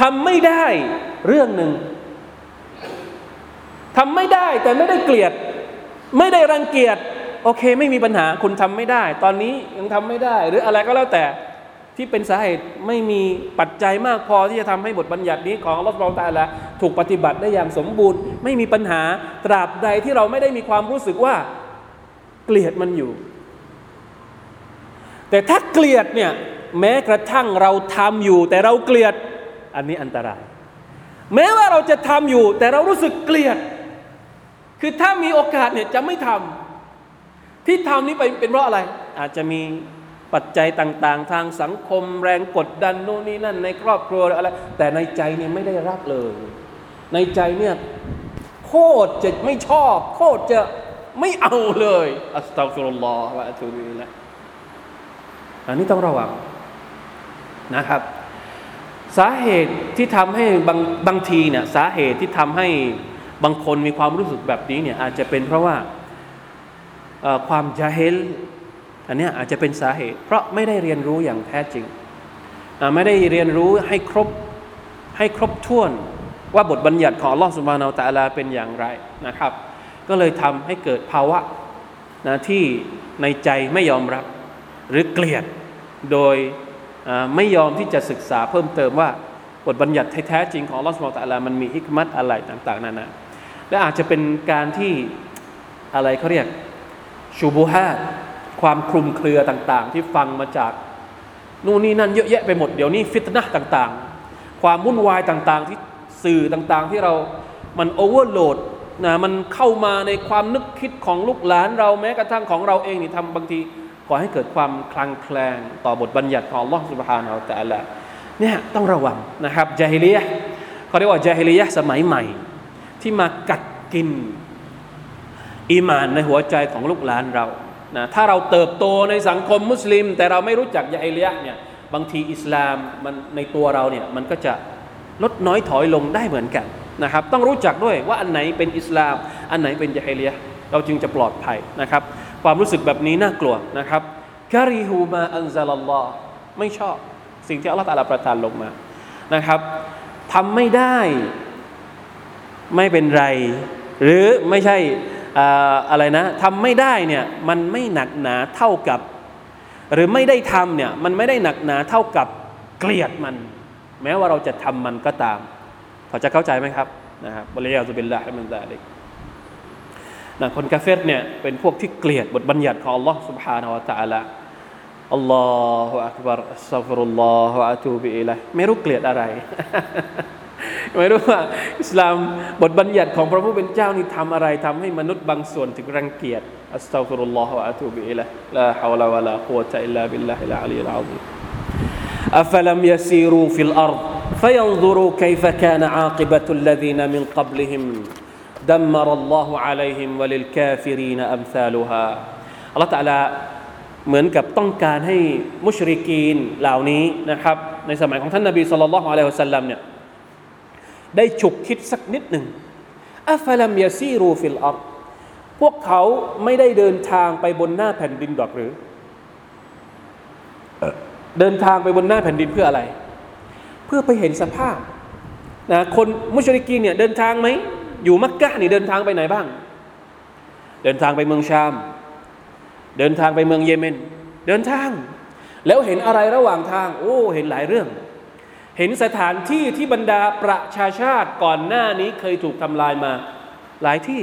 ทำไม่ได้เรื่องหนึ่ง ทำไม่ได้แต่ไม่ได้เกลียด ไม่ได้รังเกียจโอเค ไม่มีปัญหาคุณทำไม่ได้ ตอนนี้ยังทำไม่ได้ หรืออะไรก็แล้วแต่ที่เป็นสาเหตุไม่มีปัจจัยมากพอที่จะทำให้บทบัญญัตินี้ของอัลลอฮฺตาละถูกปฏิบัติได้อย่างสมบูรณ์ ไม่มีปัญหาตราบใดที่เราไม่ได้มีความรู้สึกว่า เกลียดมันอยู่ แต่ถ้าเกลียดเนี่ยแม้กระทั่งเราทำอยู่ แต่เราเกลียดอันนี้อันตราย แม้ว่าเราจะทำอยู่ แต่เรารู้สึกเกลียด คือถ้ามีโอกาสเนี่ยจะไม่ทำที่ทำนี้ไปเป็นเพราะอะไร อาจจะมีปัจจัยต่าง ๆ ทางสังคมแรงกดดันโน่นนี่นั่นในครอบครัวอะไร แต่ในใจเนี่ยไม่ได้รับเลย ในใจเนี่ยโคตรจะไม่ชอบ โคตรจะไม่เอาเลยอัสตัฟิรุลลอฮฺวะอะตูบิอิละอันนี้ต้องระวังนะครับ สาเหตุที่ทำให้บางบางทีเนี่ยสาเหตุที่ทำให้ บางคนมีความรู้สึกแบบนี้เนี่ยอาจจะเป็นเพราะว่าความจาเฮลอันนี้อาจจะเป็นสาเหตุ เพราะไม่ได้เรียนรู้อย่างแท้จริง ไม่ได้เรียนรู้ให้ครบให้ครบถ้วนว่าบทบัญญัติของลอสุบานาตะลาเป็นอย่างไรนะครับ ก็เลยทำให้เกิดภาวะนะที่ในใจไม่ยอมรับหรือเกลียดโดยไม่ยอมที่จะศึกษาเพิ่มเติมว่าบทบัญญัติแท้จริงของลอสุบานาตะลามันมีฮิกมัตอะไรต่าง ๆนานา และอาจจะเป็นการที่อะไรเขาเรียกชูบูฮาความคลุมเครือต่างๆ ที่ฟังมาจากนู่นนี่นั่นเยอะแยะไปหมดเดี๋ยวนี้ฟิตนะต่างๆ ความวุ่นวายต่างๆ ที่สื่อต่างๆ ที่เรามันโอเวอร์โหลดนะมันเข้ามาในความนึกคิดของลูกหลานเราแม้กระทั่งของเราเองนี่ทำบางทีก่อให้เกิดความคลางแคลงต่อบทบัญญัติของลอสุบฮานาอัลตะละเนี่ยต้องระวังนะครับจาฮิลียะเขาเรียกว่าจาฮิลียะสมัยใหม่ ที่มากัดกินอีมานในหัวใจของลูกหลานเรานะถ้าเราเติบโตในสังคมมุสลิม แต่เราไม่รู้จักยาอิเลียเนี่ยบางทีอิสลามมันในตัวเราเนี่ยมันก็จะลดน้อยถอยลงได้เหมือนกันนะครับ ต้องรู้จักด้วยว่าอันไหนเป็นอิสลาม อันไหนเป็นยาอิเลียเราจึงจะปลอดภัยนะครับ ความรู้สึกแบบนี้น่ากลัวนะครับการิฮูมาอันซาลลอฮ์ไม่ชอบสิ่งที่อัลลอฮฺประทานลงมานะครับทำไม่ได้ ไม่เป็นไร หรือไม่ใช่อะไรนะทำไม่ได้เนี่ยมันไม่หนักหนาเท่ากับ หรือไม่ได้ทำเนี่ยมันไม่ได้หนักหนาเท่ากับเกลียดมัน แม้ว่าเราจะทำมันก็ตาม พอจะเข้าใจไหมครับนะครับบริยาตุบิลลาฮิมันซาลิกนะคนกาเฟตเนี่ยเป็นพวกที่เกลียดบทบัญญัติของ Allah سبحانه และ تعالى อัลลอฮฺอักบารอัสซัฟรุลลอฮฺอะตูบิอิลัยไม่รู้เกลียดอะไร ไม่รู้ว่าอิสลามบทบัญญัติของพระผู้เป็นเจ้านี่ทำอะไรทำให้มนุษย์บางส่วนถึงรังเกียจอัสตัฟุรุลลอฮฺวะอะตูบิอิละลาฮาวลาวะลากุวะตะอิลลาบิลลาฮิลอาลีลอาซีอัฟลัมยซีรูฟิลอัร فينظروا كيف كان عاقبة الذين من قبلهم دمر الله عليهم وللكافرين أمثالها อัลลอฮฺตะลาเหมือนกับต้องการให้มุชริกีนเหล่านี้นะครับในสมัยของท่านนบีสุลต่านละฮ์อะลัยฮิวะสัลลัมเนี่ย ได้ฉุกคิดสักนิดหนึ่งอัฟลัมยาซีรูฟิลอัรพวกเขาไม่ได้เดินทางไปบนหน้าแผ่นดินดอกหรือ เดินทางไปบนหน้าแผ่นดินเพื่ออะไร เพื่อไปเห็นสภาพนะคนมุชริกีเนี่ยเดินทางไหม อยู่มักกะนี่เดินทางไปไหนบ้าง เดินทางไปเมืองชาม เดินทางไปเมืองเยเมน เดินทาง แล้วเห็นอะไรระหว่างทาง โอ้ เห็นหลายเรื่อง เห็นสถานที่ที่บรรดาประชาชาติก่อนหน้านี้เคยถูกทำลายมาหลายที่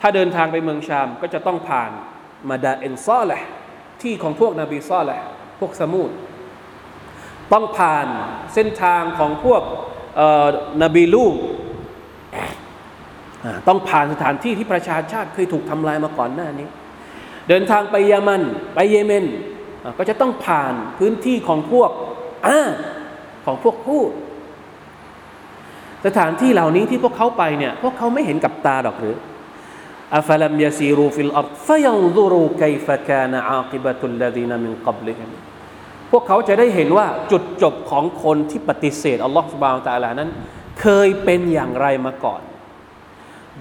ถ้าเดินทางไปเมืองชามก็จะต้องผ่านมาดาเอนซอแหละที่ของพวกนบีซอแหละพวกสมุดต้องผ่านเส้นทางของพวกนบีลูกต้องผ่านสถานที่ที่ประชาชาติเคยถูกทำลายมาก่อนหน้านี้ เดินทางไปยามัน ไปเยเมนก็จะต้องผ่านพื้นที่ของพวกอ่า ของพวกฮูด สถานที่เหล่านี้ที่พวกเขาไปเนี่ยพวกเขาไม่เห็นกับตาหรอกหรือأفلم يسيروا في الأرض فينظروا كيف كان عاقبة الذين من قبلهم พวกเขาจะได้เห็นว่าจุดจบของคนที่ปฏิเสธอัลลอฮฺ سبحانه وتعالى นั้น เคยเป็นอย่างไรมาก่อน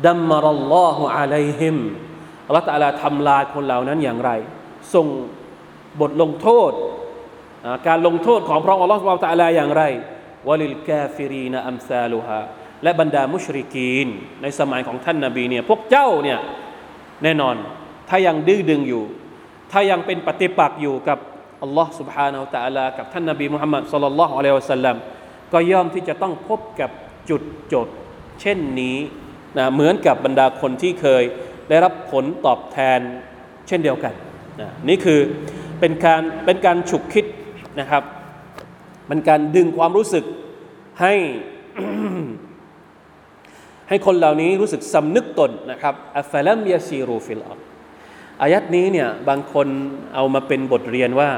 دمر الله عليهم อัลลอฮฺ تعالى ทำลายคนเหล่านั้นอย่างไร ส่งบทลงโทษ การลงโทษของพระองค์อัลลอฮฺสุบานตะลาอย่างไรวลิลกาฟิรีนอัมซาลุฮาและบรรดามุชริกีน ในสมัยของท่านนาบีเนี่ยพวกเจ้าเนี่ยแน่นอนถ้ายังดื้อดึงอยู่ ถ้ายังเป็นปฏิปักษ์อยู่กับอัลลอฮ์ سبحانه และ تعالى กับท่านนาบีมุฮัมมัดสุลลัลลอฮุอะลัยฮิวะสัลลัมก็ย่อมที่จะต้องพบกับจุดจบเช่นนี้นะเหมือนกับบรรดาคนที่เคยได้รับผลตอบแทนเช่นเดียวกันนะนี่คือเป็นการเป็นการฉุกคิด นะครับ มันการดึงความรู้สึกให้ให้คนเหล่านี้รู้สึกสำนึกตนนะครับอัฟลัมยาซีรูฟิลออายัดนี้เนี่ยบางคนเอามาเป็นบทเรียนว่า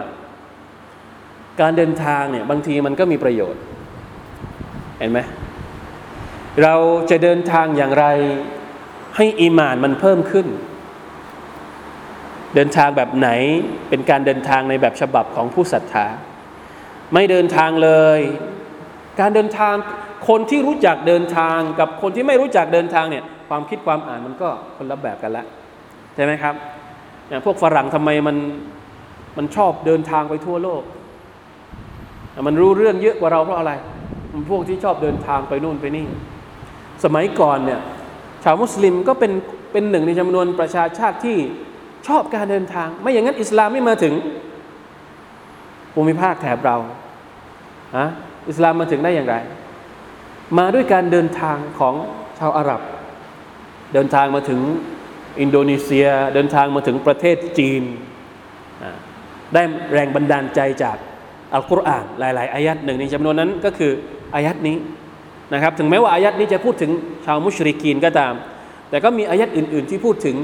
การเดินทางเนี่ยบางทีมันก็มีประโยชน์ เห็นไหมเราจะเดินทางอย่างไรให้อีมานมันเพิ่มขึ้น เดินทางแบบไหนเป็นการเดินทางในแบบฉบับของผู้ศรัทธา ไม่เดินทางเลย การเดินทางคนที่รู้จักเดินทางกับคนที่ไม่รู้จักเดินทางเนี่ยความคิดความอ่านมันก็คนละแบบกันละใช่ไหมครับอย่างพวกฝรั่งทำไมมันมันชอบเดินทางไปทั่วโลก มันรู้เรื่องเยอะกว่าเราเพราะอะไร มันพวกที่ชอบเดินทางไปนู่นไปนี่ สมัยก่อนเนี่ยชาวมุสลิมก็เป็นเป็นหนึ่งในจำนวนประชาชาติที่ชอบการเดินทาง ไม่อย่างนั้นอิสลามไม่มาถึง ภูมิภาคแถบเราอะอิสลามมาถึงได้อย่างไร มาด้วยการเดินทางของชาวอาหรับ เดินทางมาถึงอินโดนีเซีย เดินทางมาถึงประเทศจีน ได้แรงบันดาลใจจากอัลกุรอานหลาย ๆ อายัดหนึ่งในจำนวนนั้นก็คืออายัดนี้นะครับถึงแม้ว่าอายัดนี้จะพูดถึงชาวมุชริกีนก็ตาม แต่ก็มีอายัดอื่น ๆ ที่พูดถึง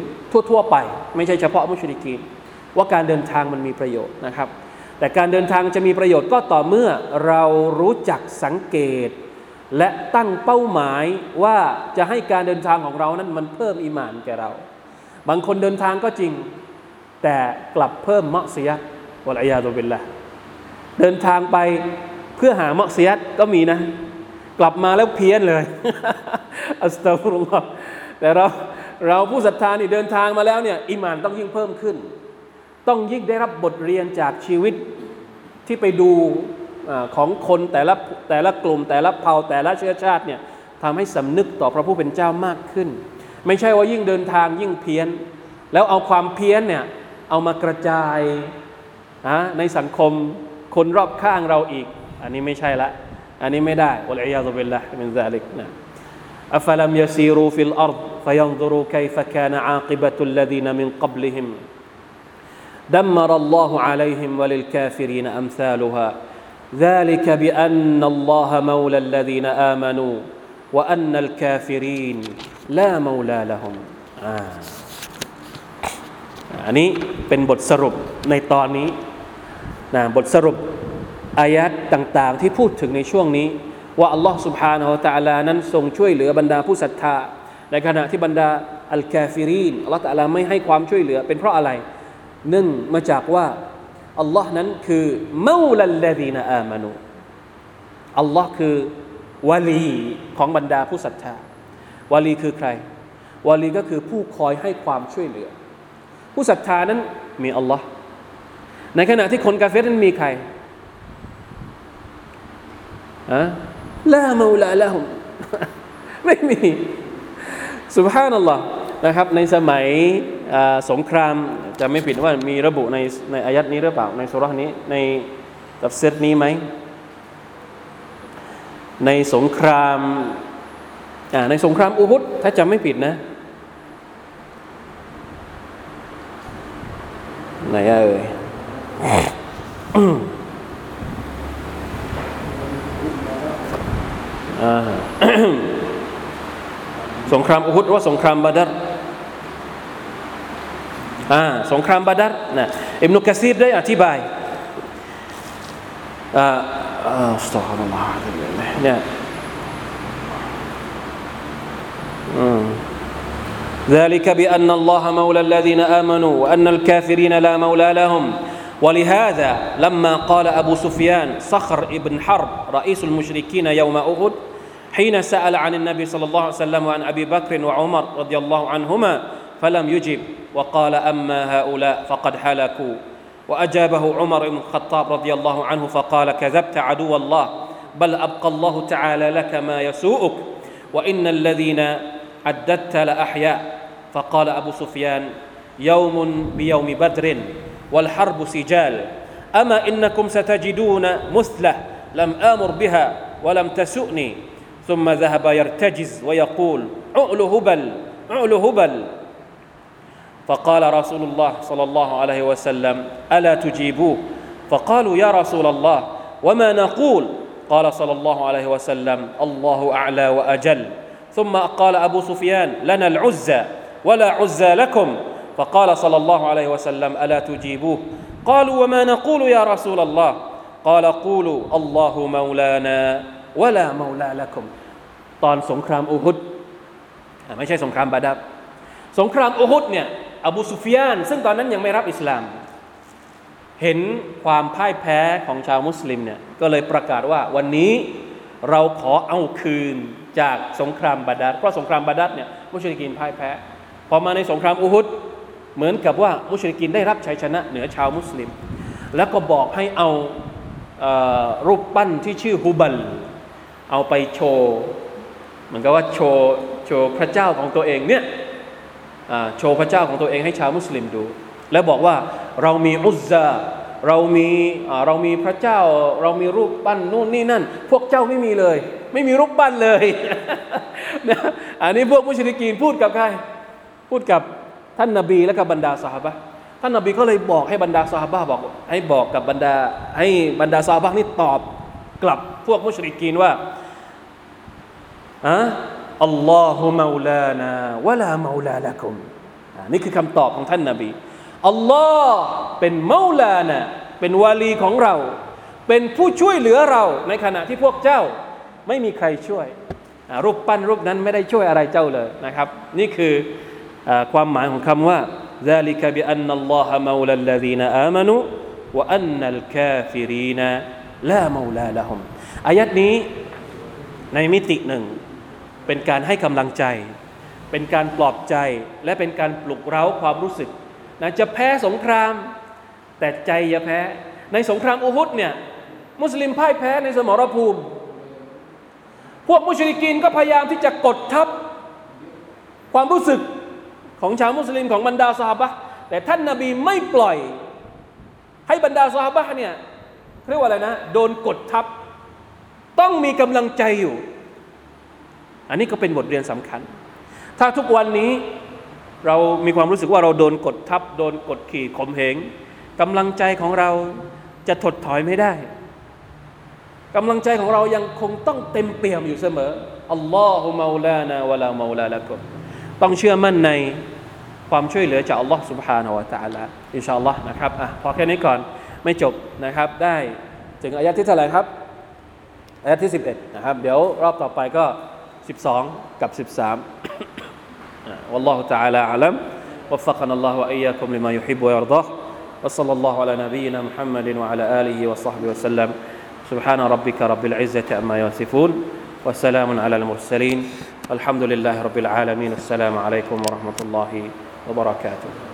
ทั่ว ๆ ไป ไม่ใช่เฉพาะมุชริกีน ว่าการเดินทางมันมีประโยชน์นะครับ แต่การเดินทางจะมีประโยชน์ก็ต่อเมื่อเรารู้จักสังเกต และตั้งเป้าหมายว่าจะให้การเดินทางของเรานั้นมันเพิ่มอิมานแก่เรา บางคนเดินทางก็จริง แต่กลับเพิ่มมะเสียวะลัยยาตุบิลละเดินทางไปเพื่อหามะเสียก็มีนะ กลับมาแล้วเพี้ยนเลยอัสตัฟรุลลอฮ์แต่เราเราผู้ศรัทธานี่เดินทางมาแล้วเนี่ยอิมานต้องยิ่งเพิ่มขึ้น ต้องยิ่งได้รับบทเรียนจากชีวิตที่ไปดูของคนแต่ละแต่ละกลุ่ม แต่ละเผ่าแต่ละเชื้อชาติเนี่ยทำให้สำนึกต่อพระผู้เป็นเจ้ามากขึ้น ไม่ใช่ว่ายิ่งเดินทางยิ่งเพี้ยน แล้วเอาความเพี้ยนเนี่ยเอามากระจายในสังคมคนรอบข้างเราอีก อันนี้ไม่ใช่ละ อันนี้ไม่ได้والعياذ بالله من ذلك นะ أفلم يسيروا في الأرضฟยันซุรูไคฟะกานะอาคิบะตุลลดีนมินกับลิฮิม دمر الله عليهم وللكافرين امثالها ذلك بان الله مولى الذين امنوا وان الكافرين لا مولى لهم อันนี้เป็นบทสรุปในตอนนี้นะบทสรุปอายัดต่างๆ ที่พูดถึงในช่วงนี้ ว่าอัลลอฮ์ سبحانه และ تعالى นั้นทรงช่วยเหลือบรรดาผู้ศรัทธา ในขณะที่บรรดาอัลกาฟิรีนอัลลอฮ์ تعالى ไม่ให้ความช่วยเหลือ เป็นเพราะอะไรเ เนื่องมาจากว่าอัลลอฮ์นั้นคือمولى الذين آمنوا อัลลอฮ์คือ ولي ของบรรดาผู้ศรัทธาولي คือใคร ولي ก็คือผู้คอยให้ความช่วยเหลือ ผู้ศรัทธานั้นมีอัลลอฮ์ในขณะที่คนกาเฟรนั้นมีใครอะลามูลาละฮุมไม่มีสุบฮานัลลอฮ์นะครับในสมัย สงครามจะไม่ผิดว่ามีระบุในในอายัดนี้หรือเปล่าในสุรานี้ในตับเซตนี้ไหม ในสงครามในสงครามอุฮุดถ้าจำไม่ผิดนะไหนเอ่ยสงครามอุฮุดว่าสงครามบาดัร อ่าสงครามบาดัรนะอิบนุกะซีรได้อธิบาย อ่าอัสตัฆฟิรุลลอฮ์เนี่ยอืม ذلك بأن الله مولى الذين آمنوا وأن الكافرين لا مولى لهم ولهذا لما قال أبو سفيان صخر ابن حرب رئيس المشركين يوم أحد حين سأل عن النبي صلى الله عليه وسلم وعن أبي بكر وعمر رضي الله عنهما فلم يجب. وقال أما هؤلاء فقد هلكوا. وأجابه عمر بن الخطاب رضي الله عنه فقال كذبت عدو الله بل أبقى الله تعالى لك ما يسوءك وإن الذين عددت لأحياء. فقال أبو سفيان يوم بيوم بدر والحرب سجال أما إنكم ستجدون مثله لم آمر بها ولم تسؤني. ثم ذهب يرتجز ويقول عؤل هبل عؤل هبل. فقال رسول الله صلى الله عليه وسلم ألا تجيبوه فقالوا يا رسول الله وما نقول قال صلى الله عليه وسلم الله أعلى وأجل ثم قال أبو سفيان لنا العزى ولا عزى لكم فقال صلى الله عليه وسلم ألا تجيبوه قالوا وما نقول يا رسول الله قال قولوا الله مولانا ولا مولى لكم ตอนสงครามอูฮุดไม่ใช่สงครามบาดับสงครามอูฮุดเนี่ย อบูซุฟยาน ซึ่งตอนนั้นยังไม่รับอิสลาม เห็นความพ่ายแพ้ของชาวมุสลิมเนี่ยก็เลยประกาศว่าวันนี้เราขอเอาคืนจากสงครามบาดัดเพราะสงครามบาดัดเนี่ยมุชริกินพ่ายแพ้พอมาในสงครามอูฮุดเหมือนกับว่ามุชริกินได้รับชัยชนะเหนือชาวมุสลิม แล้วก็บอกให้เอารูปปั้นที่ชื่อฮุบัล เอาไปโชว์ เหมือนกับว่าโชว์โชว์พระเจ้าของตัวเองเนี่ย โชว์พระเจ้าของตัวเองให้ชาวมุสลิมดู แล้วบอกว่าเรามีอุซาเรามีเรามีพระเจ้า เรามีรูปปั้นนู่นนี่นั่น พวกเจ้าไม่มีเลย ไม่มีรูปปั้นเลยนะอันนี้พวกมุชริกีนพูดกับใครพูดกับท่านนาบีและกับบรรดาสหบะท่านนาบีก็เลยบอกให้บรรดาสหบะบอก ให้บอกกับบรรดาให้บรรดาสหบะนี่ตอบกลับพวกมุชริกีนว่าอะ อัลลอฮุมาลานาวะลามาลาละกุมนี่คือคำตอบของท่านนาบีอัลลอฮ์เป็นมาลานะเป็นวาลีของเรา เป็นผู้ช่วยเหลือเรา ในขณะที่พวกเจ้าไม่มีใครช่วย รูปปั้นรูปนั้นไม่ได้ช่วยอะไรเจ้าเลยนะครับ นี่คืออความหมายของคำว่า ذلك بأن الله مولى الذين آمنوا وأن الكافرين لا مولى لهم อายัดนี้ในมิติหนึ่ง เป็นการให้กำลังใจ เป็นการปลอบใจและเป็นการปลุกเร้าความรู้สึกนะจะแพ้สงคราม แต่ใจอย่าแพ้ ในสงครามอุฮุดเนี่ยมุสลิมพ่ายแพ้ในสมรภูมิ พวกมุชริกินก็พยายามที่จะกดทับความรู้สึกของชาวมุสลิมของบรรดาสหบะแต่ท่านนาบีไม่ปล่อย ให้บรรดาสหบะเนี่ยเรียกว่าอะไรนะ โดนกดทับ ต้องมีกำลังใจอยู่ อันนี้ก็เป็นบทเรียนสำคัญ ถ้าทุกวันนี้เรามีความรู้สึกว่าเราโดนกดทับ โดนกดขี่ข่มเหงกำลังใจของเราจะถดถอยไม่ได้กำลังใจของเรายังคงต้องเต็มเปี่ยมอยู่เสมออัลลอฮุมาลานาวะลามาลาละกุมต้องเชื่อมั่นในความช่วยเหลือจากอัลลอฮ์ سبحانه และ تعالى อินชาอัลลอฮ์นะครับอ่ะพอแค่นี้ก่อนไม่จบนะครับ ได้ถึงอายะที่เท่าไหร่ครับอายะที่ 11นะครับเดี๋ยวรอบต่อไปก็ 12 กับ 13. والله تعالى أعلم وفقنا الله وإياكم لما يحب ويرضاه وصلى الله على نبينا محمد وعلى آله وصحبه وسلم سبحان ربك رب العزة أما يصفون وسلام على المرسلين الحمد لله رب العالمين السلام عليكم ورحمة الله وبركاته